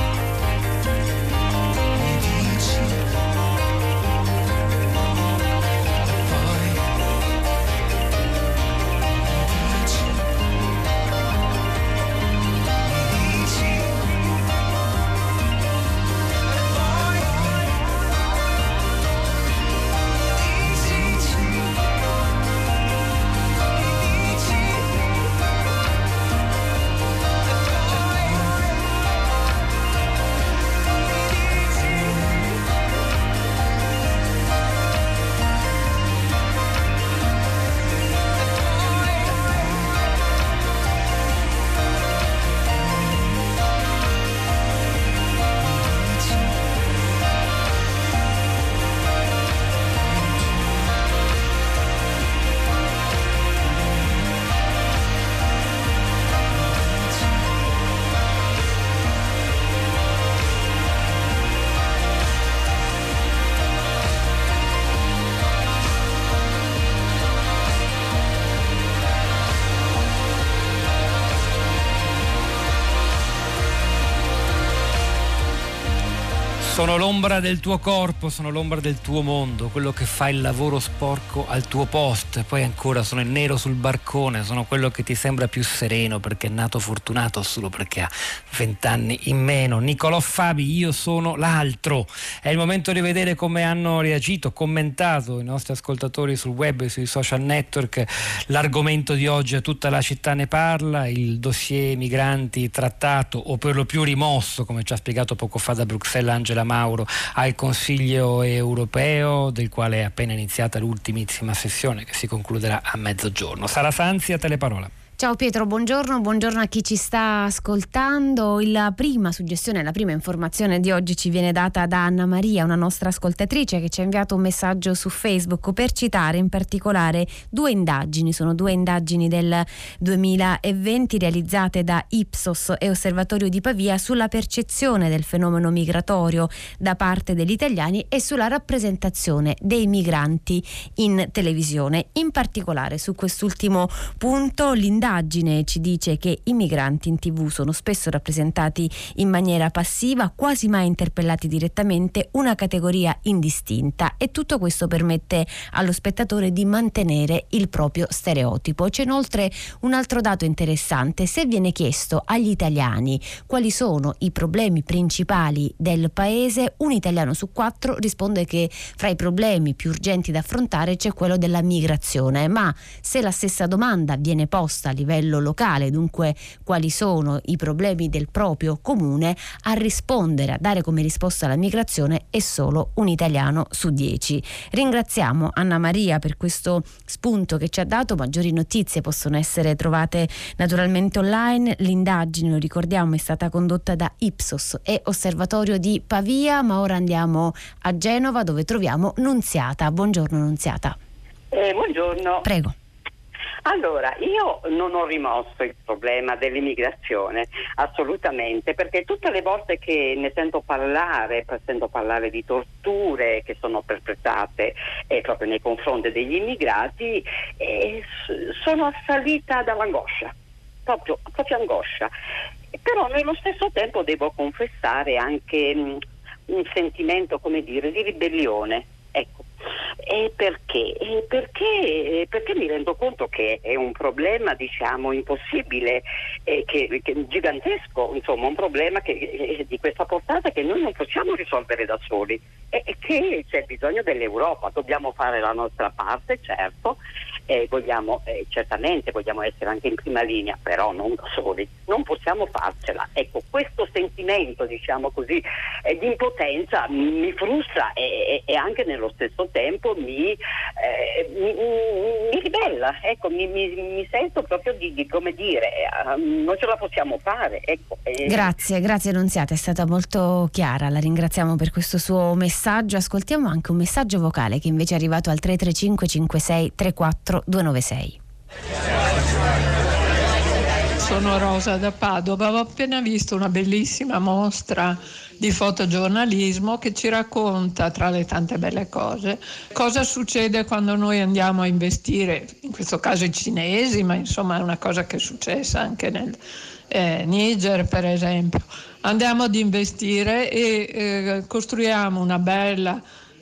Sono l'ombra del tuo corpo, sono l'ombra del tuo mondo, quello che fa il lavoro sporco al tuo posto e poi ancora sono il nero sul barcone, sono quello che ti sembra più sereno perché è nato fortunato solo perché ha vent'anni in meno. Nicolò Fabi, io sono l'altro. È il momento di vedere come hanno reagito, commentato i nostri ascoltatori sul web e sui social network l'argomento di oggi a tutta la città ne parla, il dossier migranti trattato o per lo più rimosso, come ci ha spiegato poco fa da Bruxelles Angela Mauro al Consiglio europeo, del quale è appena iniziata l'ultimissima sessione che si concluderà a mezzogiorno. Sara Sanzi, a te le parole. Ciao Pietro, buongiorno, buongiorno a chi ci sta ascoltando. La prima suggestione, la prima informazione di oggi ci viene data da Anna Maria, una nostra ascoltatrice che ci ha inviato un messaggio su Facebook per citare in particolare due indagini, sono due indagini del 2020 realizzate da Ipsos e Osservatorio di Pavia sulla percezione del fenomeno migratorio da parte degli italiani e sulla rappresentazione dei migranti in televisione. In particolare su quest'ultimo punto l'indagine L'indagine ci dice che i migranti in tv sono spesso rappresentati in maniera passiva, quasi mai interpellati direttamente, una categoria indistinta. E tutto questo permette allo spettatore di mantenere il proprio stereotipo. C'è inoltre un altro dato interessante, se viene chiesto agli italiani quali sono i problemi principali del paese, un italiano su quattro risponde che fra i problemi più urgenti da affrontare c'è quello della migrazione, ma se la stessa domanda viene posta a livello locale, dunque quali sono i problemi del proprio comune, a rispondere, a dare come risposta alla migrazione è solo un italiano su dieci. Ringraziamo Anna Maria per questo spunto che ci ha dato, maggiori notizie possono essere trovate naturalmente online, l'indagine lo ricordiamo è stata condotta da Ipsos e Osservatorio di Pavia, ma ora andiamo a Genova dove troviamo Nunziata. Buongiorno Nunziata. Eh, buongiorno. Prego. Allora, io non ho rimosso il problema dell'immigrazione, assolutamente, perché tutte le volte che ne sento parlare, sento parlare di torture che sono perpetrate eh, proprio nei confronti degli immigrati, eh, sono assalita dall'angoscia, proprio, proprio angoscia. però nello stesso tempo devo confessare anche mh, un sentimento, come dire, di ribellione. E perché? E perché? Perché mi rendo conto che è un problema diciamo impossibile, eh, che, che gigantesco, insomma un problema che, eh, di questa portata che noi non possiamo risolvere da soli e che c'è bisogno dell'Europa, dobbiamo fare la nostra parte certo, eh, vogliamo, eh, certamente vogliamo essere anche in prima linea, però non da soli, non possiamo farcela. Ecco, questo sentimento, diciamo così, eh, di impotenza mi frustra e, e, anche nello stesso tempo mi, eh, mi, mi ribella, ecco, mi, mi, sento proprio di, di come dire, uh, non ce la possiamo fare. Ecco, grazie, grazie Nunziata, è stata molto chiara, la ringraziamo per questo suo messaggio. Ascoltiamo anche un messaggio vocale che invece è arrivato al 335 56 34 296. Sono Rosa da Padova, ho appena visto una bellissima mostra di fotogiornalismo che ci racconta, tra le tante belle cose, cosa succede quando noi andiamo a investire, in questo caso i cinesi, ma insomma è una cosa che è successa anche nel eh, Niger per esempio. Andiamo ad investire e eh, costruiamo una bella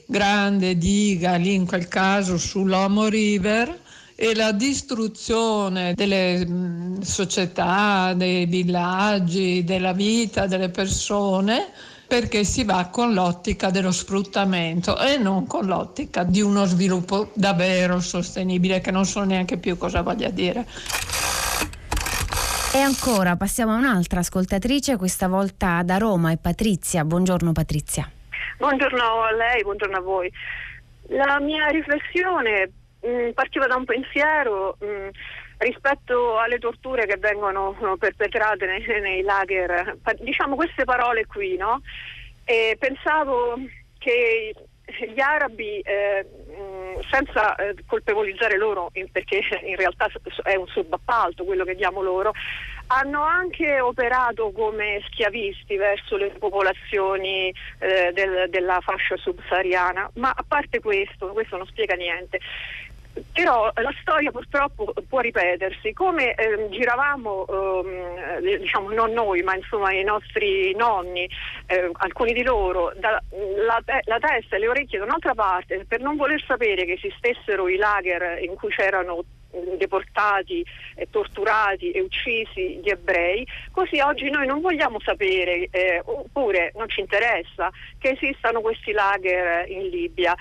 grande diga, lì in quel caso sull'Omo River, e la distruzione delle società, dei villaggi, della vita delle persone perché si va con l'ottica dello sfruttamento e non con l'ottica di uno sviluppo davvero sostenibile che non so neanche più cosa voglia dire. E ancora passiamo a un'altra ascoltatrice, questa volta da Roma, è Patrizia. Buongiorno Patrizia. Buongiorno a lei, buongiorno a voi. La mia riflessione mh, mm, partiva da un pensiero mh, mm, rispetto alle torture che vengono no, perpetrate nei, nei, lager, diciamo queste parole qui, no? E pensavo che gli arabi, eh, mm, senza eh, colpevolizzare loro, perché in realtà è un subappalto quello che diamo loro, hanno anche operato come schiavisti verso le popolazioni eh, del, della fascia subsahariana, ma a parte questo, questo non spiega niente però la storia purtroppo può ripetersi. Come eh, giravamo, ehm, diciamo non noi, ma insomma i nostri nonni, eh, alcuni di loro, da, la, la, testa e le orecchie da un'altra parte per non voler sapere che esistessero i lager in cui c'erano deportati, torturati e uccisi gli ebrei, così oggi noi non vogliamo sapere, eh, oppure non ci interessa che esistano questi lager in Libia.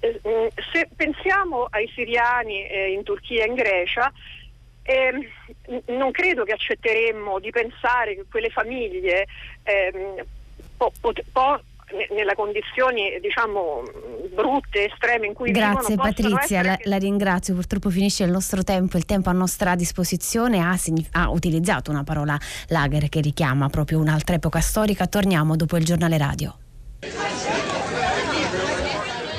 Eh, se pensiamo ai siriani eh, in Turchia e in Grecia, eh, non credo che accetteremmo di pensare che quelle famiglie eh, po- po- nelle condizioni diciamo brutte, estreme in cui Grazie vivono. Patrizia, la, la, ringrazio, purtroppo finisce il nostro tempo, il tempo a nostra disposizione ha, ha utilizzato una parola lager che richiama proprio un'altra epoca storica, torniamo dopo il giornale radio.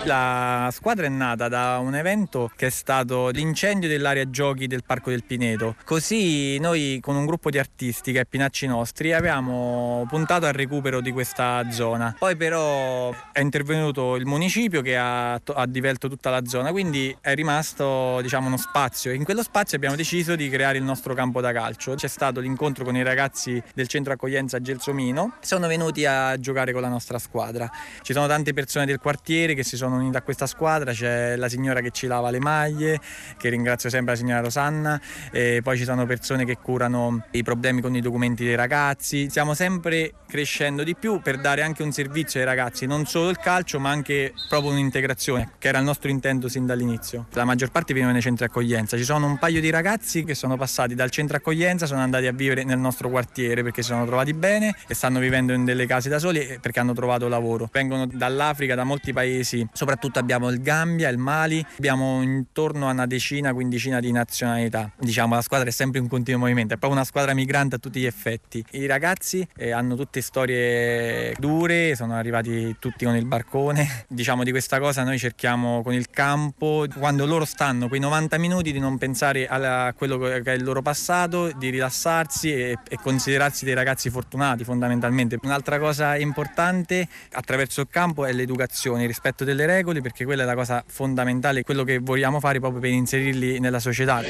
La squadra è nata da un evento che è stato l'incendio dell'area giochi del Parco del Pineto. Così noi con un gruppo di artisti che è Pinacci Nostri abbiamo puntato al recupero di questa zona. Poi però è intervenuto il municipio che ha, ha divelto tutta la zona, quindi è rimasto diciamo, uno spazio. In quello spazio abbiamo deciso di creare il nostro campo da calcio. C'è stato l'incontro con i ragazzi del centro accoglienza Gelsomino, sono venuti a giocare con la nostra squadra. Ci sono tante persone del quartiere che si sono sono unito a questa squadra, c'è la signora che ci lava le maglie, che ringrazio sempre la signora Rosanna, e poi ci sono persone che curano i problemi con i documenti dei ragazzi. Stiamo sempre crescendo di più per dare anche un servizio ai ragazzi, non solo il calcio ma anche proprio un'integrazione, che era il nostro intento sin dall'inizio. La maggior parte vivono nei centri accoglienza, ci sono un paio di ragazzi che sono passati dal centro accoglienza, sono andati a vivere nel nostro quartiere perché si sono trovati bene e stanno vivendo in delle case da soli perché hanno trovato lavoro. Vengono dall'Africa, da molti paesi, soprattutto abbiamo il Gambia, il Mali, abbiamo intorno a una decina, quindicina di nazionalità. Diciamo la squadra è sempre in continuo movimento, è proprio una squadra migrante a tutti gli effetti. I ragazzi eh, hanno tutte storie dure, sono arrivati tutti con il barcone. Diciamo di questa cosa noi cerchiamo con il campo, quando loro stanno quei 90 minuti di non pensare a quello che è il loro passato, di rilassarsi e, e considerarsi dei ragazzi fortunati fondamentalmente. Un'altra cosa importante attraverso il campo è l'educazione, il rispetto delle regole perché quella è la cosa fondamentale, quello che vogliamo fare proprio per inserirli nella società.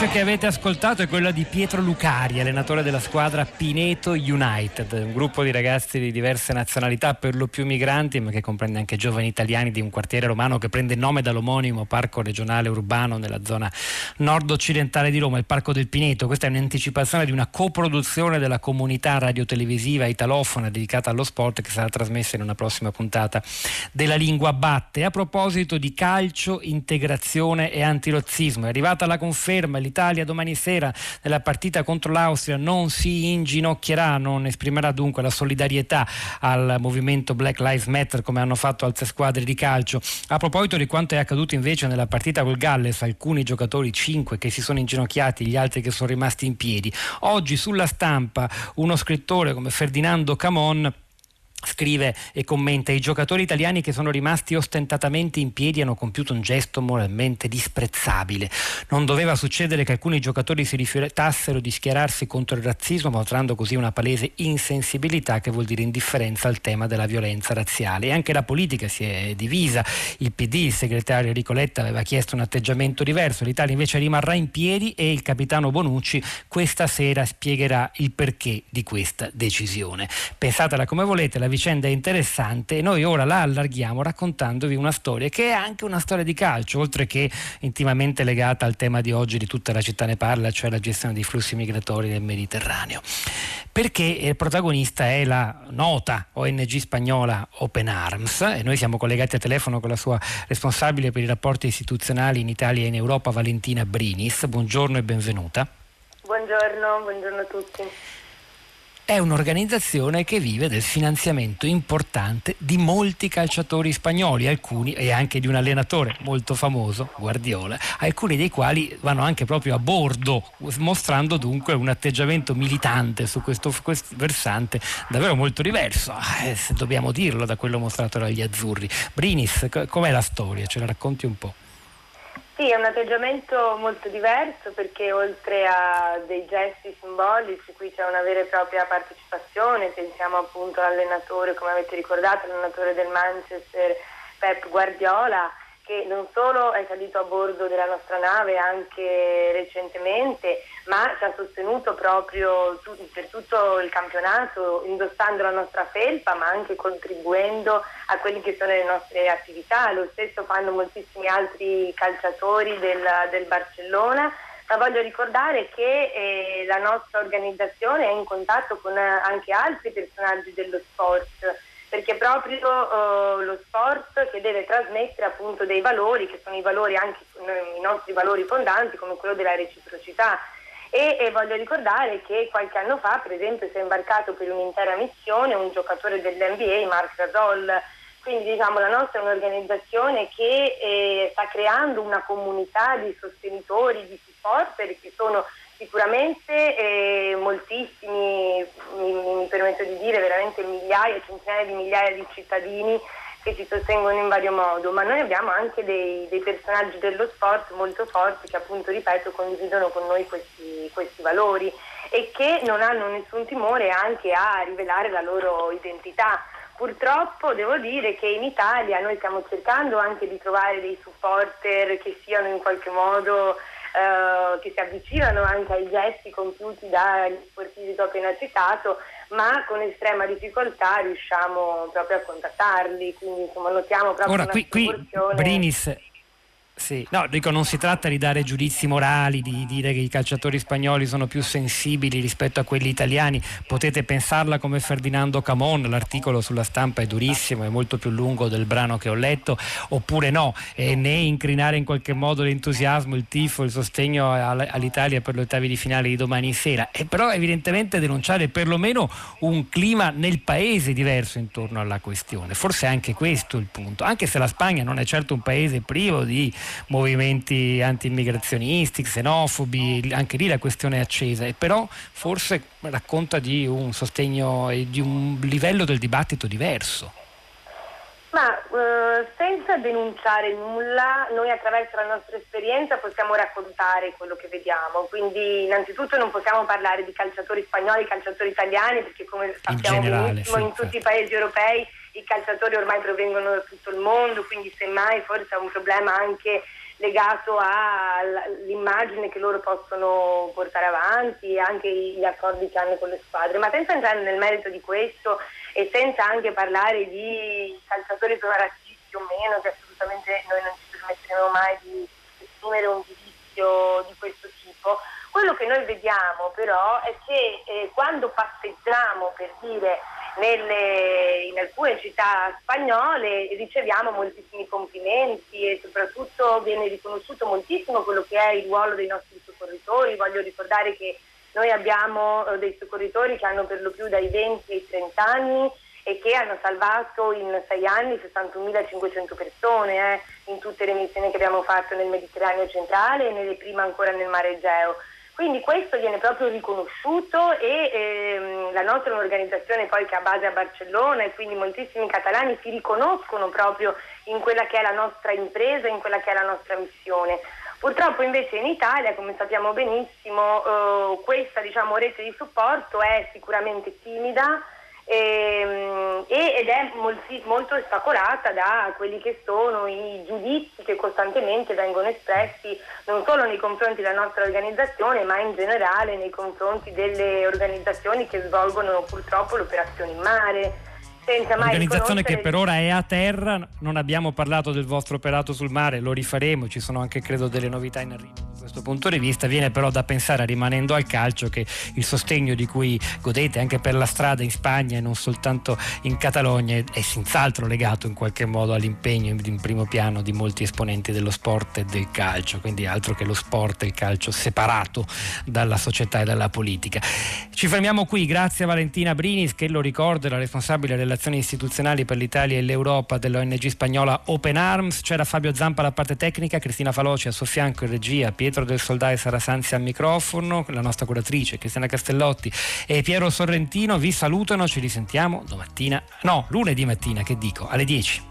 Voce che avete ascoltato è quella di Pietro Lucari, allenatore della squadra Pineto United, un gruppo di ragazzi di diverse nazionalità, per lo più migranti, ma che comprende anche giovani italiani di un quartiere romano che prende nome dall'omonimo parco regionale urbano nella zona nord-occidentale di Roma, il Parco del Pineto. Questa è un'anticipazione di una coproduzione della comunità radiotelevisiva italofona dedicata allo sport che sarà trasmessa in una prossima puntata della Lingua Batte. A proposito di calcio, integrazione e antirozzismo, è arrivata la conferma, l'Italia domani sera nella partita contro l'Austria non si inginocchierà, non esprimerà dunque la solidarietà al movimento Black Lives Matter come hanno fatto altre squadre di calcio. A proposito di quanto è accaduto invece nella partita col Galles, alcuni giocatori 5 che si sono inginocchiati, gli altri che sono rimasti in piedi. Oggi sulla stampa uno scrittore come Ferdinando Camon Scrive e commenta: I giocatori italiani che sono rimasti ostentatamente in piedi hanno compiuto un gesto moralmente disprezzabile. Non doveva succedere che alcuni giocatori si rifiutassero di schierarsi contro il razzismo, mostrando così una palese insensibilità che vuol dire indifferenza al tema della violenza razziale. E anche la politica si è divisa. Il PD, il segretario Enrico Letta, aveva chiesto un atteggiamento diverso. L'Italia invece rimarrà in piedi e il capitano Bonucci questa sera spiegherà il perché di questa decisione. Pensatela come volete, la vicenda è interessante e noi ora la allarghiamo raccontandovi una storia che è anche una storia di calcio, oltre che intimamente legata al tema di oggi di tutta la città ne parla, cioè la gestione dei flussi migratori nel Mediterraneo. Perché il protagonista è la nota ONG spagnola Open Arms e noi siamo collegati a telefono con la sua responsabile per i rapporti istituzionali in Italia e in Europa, Valentina Brinis. Buongiorno e benvenuta. Buongiorno, buongiorno a tutti è un'organizzazione che vive del finanziamento importante di molti calciatori spagnoli, alcuni e anche di un allenatore molto famoso, Guardiola, alcuni dei quali vanno anche proprio a bordo, mostrando dunque un atteggiamento militante su questo, questo versante davvero molto diverso, eh, se dobbiamo dirlo, da quello mostrato dagli azzurri. Brinis, com'è la storia? Ce la racconti un po'? Sì, è un atteggiamento molto diverso perché oltre a dei gesti simbolici qui c'è una vera e propria partecipazione, pensiamo appunto all'allenatore, come avete ricordato, l'allenatore del Manchester Pep Guardiola che non solo è salito a bordo della nostra nave anche recentemente, ma ci ha sostenuto proprio tu, per tutto il campionato, indossando la nostra felpa, ma anche contribuendo a quelle che sono le nostre attività. Lo stesso fanno moltissimi altri calciatori del, del Barcellona. Ma voglio ricordare che eh, la nostra organizzazione è in contatto con eh, anche altri personaggi dello sport perché proprio uh, lo sport che deve trasmettere appunto dei valori che sono i valori anche i nostri valori fondanti come quello della reciprocità. E, e, voglio ricordare che qualche anno fa per esempio si è imbarcato per un'intera missione un giocatore dell'NBA Mark Gasol. Quindi diciamo la nostra è un'organizzazione che eh, sta creando una comunità di sostenitori, di supporter che sono Sicuramente eh, moltissimi, mi, mi, permetto di dire veramente migliaia, centinaia di migliaia di cittadini che ci sostengono in vario modo, ma noi abbiamo anche dei, dei personaggi dello sport molto forti che appunto, ripeto, condividono con noi questi, questi valori e che non hanno nessun timore anche a rivelare la loro identità. Purtroppo devo dire che in Italia noi stiamo cercando anche di trovare dei supporter che siano in qualche modo eh, che si avvicinano anche ai gesti compiuti dagli sportivi che ho appena citato, ma con estrema difficoltà riusciamo proprio a contattarli, quindi insomma notiamo proprio Ora, una qui, qui Brinis sì, no, dico non si tratta di dare giudizi morali, di dire che i calciatori spagnoli sono più sensibili rispetto a quelli italiani, potete pensarla come Ferdinando Camon, l'articolo sulla stampa è durissimo, è molto più lungo del brano che ho letto, oppure no, e né incrinare in qualche modo l'entusiasmo, il tifo, il sostegno all'Italia per gli ottavi di finale di domani sera, e però evidentemente denunciare perlomeno un clima nel paese diverso intorno alla questione, forse anche questo il punto, anche se la Spagna non è certo un paese privo di movimenti anti-immigrazionisti, xenofobi, anche lì la questione è accesa, e però forse racconta di un sostegno e di un livello del dibattito diverso. Ma eh, senza denunciare nulla, noi attraverso la nostra esperienza possiamo raccontare quello che vediamo. Quindi, innanzitutto, non possiamo parlare di calciatori spagnoli, calciatori italiani, perché come sappiamo in generale, benissimo, sì, in tutti certo. i paesi europei i calciatori ormai provengono da tutto il mondo, quindi semmai forse è un problema anche legato all'immagine che loro possono portare avanti e anche gli accordi che hanno con le squadre. Ma senza entrare nel merito di questo e senza anche parlare di calciatori sono razzisti o meno, che assolutamente noi non ci permetteremo mai di esprimere un giudizio di questo tipo, quello che noi vediamo però è che eh, quando passeggiamo per dire nelle, in alcune città spagnole riceviamo moltissimi complimenti e soprattutto viene riconosciuto moltissimo quello che è il ruolo dei nostri soccorritori. Voglio ricordare che noi abbiamo eh, dei soccorritori che hanno per lo più dai 20 ai 30 anni e che hanno salvato in sei anni 61.500 persone eh, in tutte le missioni che abbiamo fatto nel Mediterraneo centrale e nelle prime ancora nel Mare Egeo. Quindi questo viene proprio riconosciuto e ehm, la nostra è un'organizzazione poi che ha base a Barcellona e quindi moltissimi catalani si riconoscono proprio in quella che è la nostra impresa, in quella che è la nostra missione. Purtroppo invece in Italia, come sappiamo benissimo, eh, questa diciamo, rete di supporto è sicuramente timida, ehm, ed è molti, molto ostacolata da quelli che sono i giudizi che costantemente vengono espressi non solo nei confronti della nostra organizzazione ma in generale nei confronti delle organizzazioni che svolgono purtroppo l'operazione in mare Organizzazione che per ora è a terra, non abbiamo parlato del vostro operato sul mare, lo rifaremo, ci sono anche credo delle novità in arrivo questo punto di vista, viene però da pensare rimanendo al calcio che il sostegno di cui godete anche per la strada in Spagna e non soltanto in Catalogna è senz'altro legato in qualche modo all'impegno in primo piano di molti esponenti dello sport e del calcio, quindi altro che lo sport e il calcio separato dalla società e dalla politica. Ci fermiamo qui, grazie a Valentina Brinis che lo ricorda, la responsabile relazioni istituzionali per l'Italia e l'Europa dell'ONG spagnola Open Arms. C'era Fabio Zampa alla parte tecnica, Cristina Faloci a suo fianco in regia, Pietro Pietro del Soldai Sara Sanzi al microfono, la nostra curatrice Cristiana Castellotti e Piero Sorrentino vi salutano, ci risentiamo domattina, no, lunedì mattina, che dico, alle 10.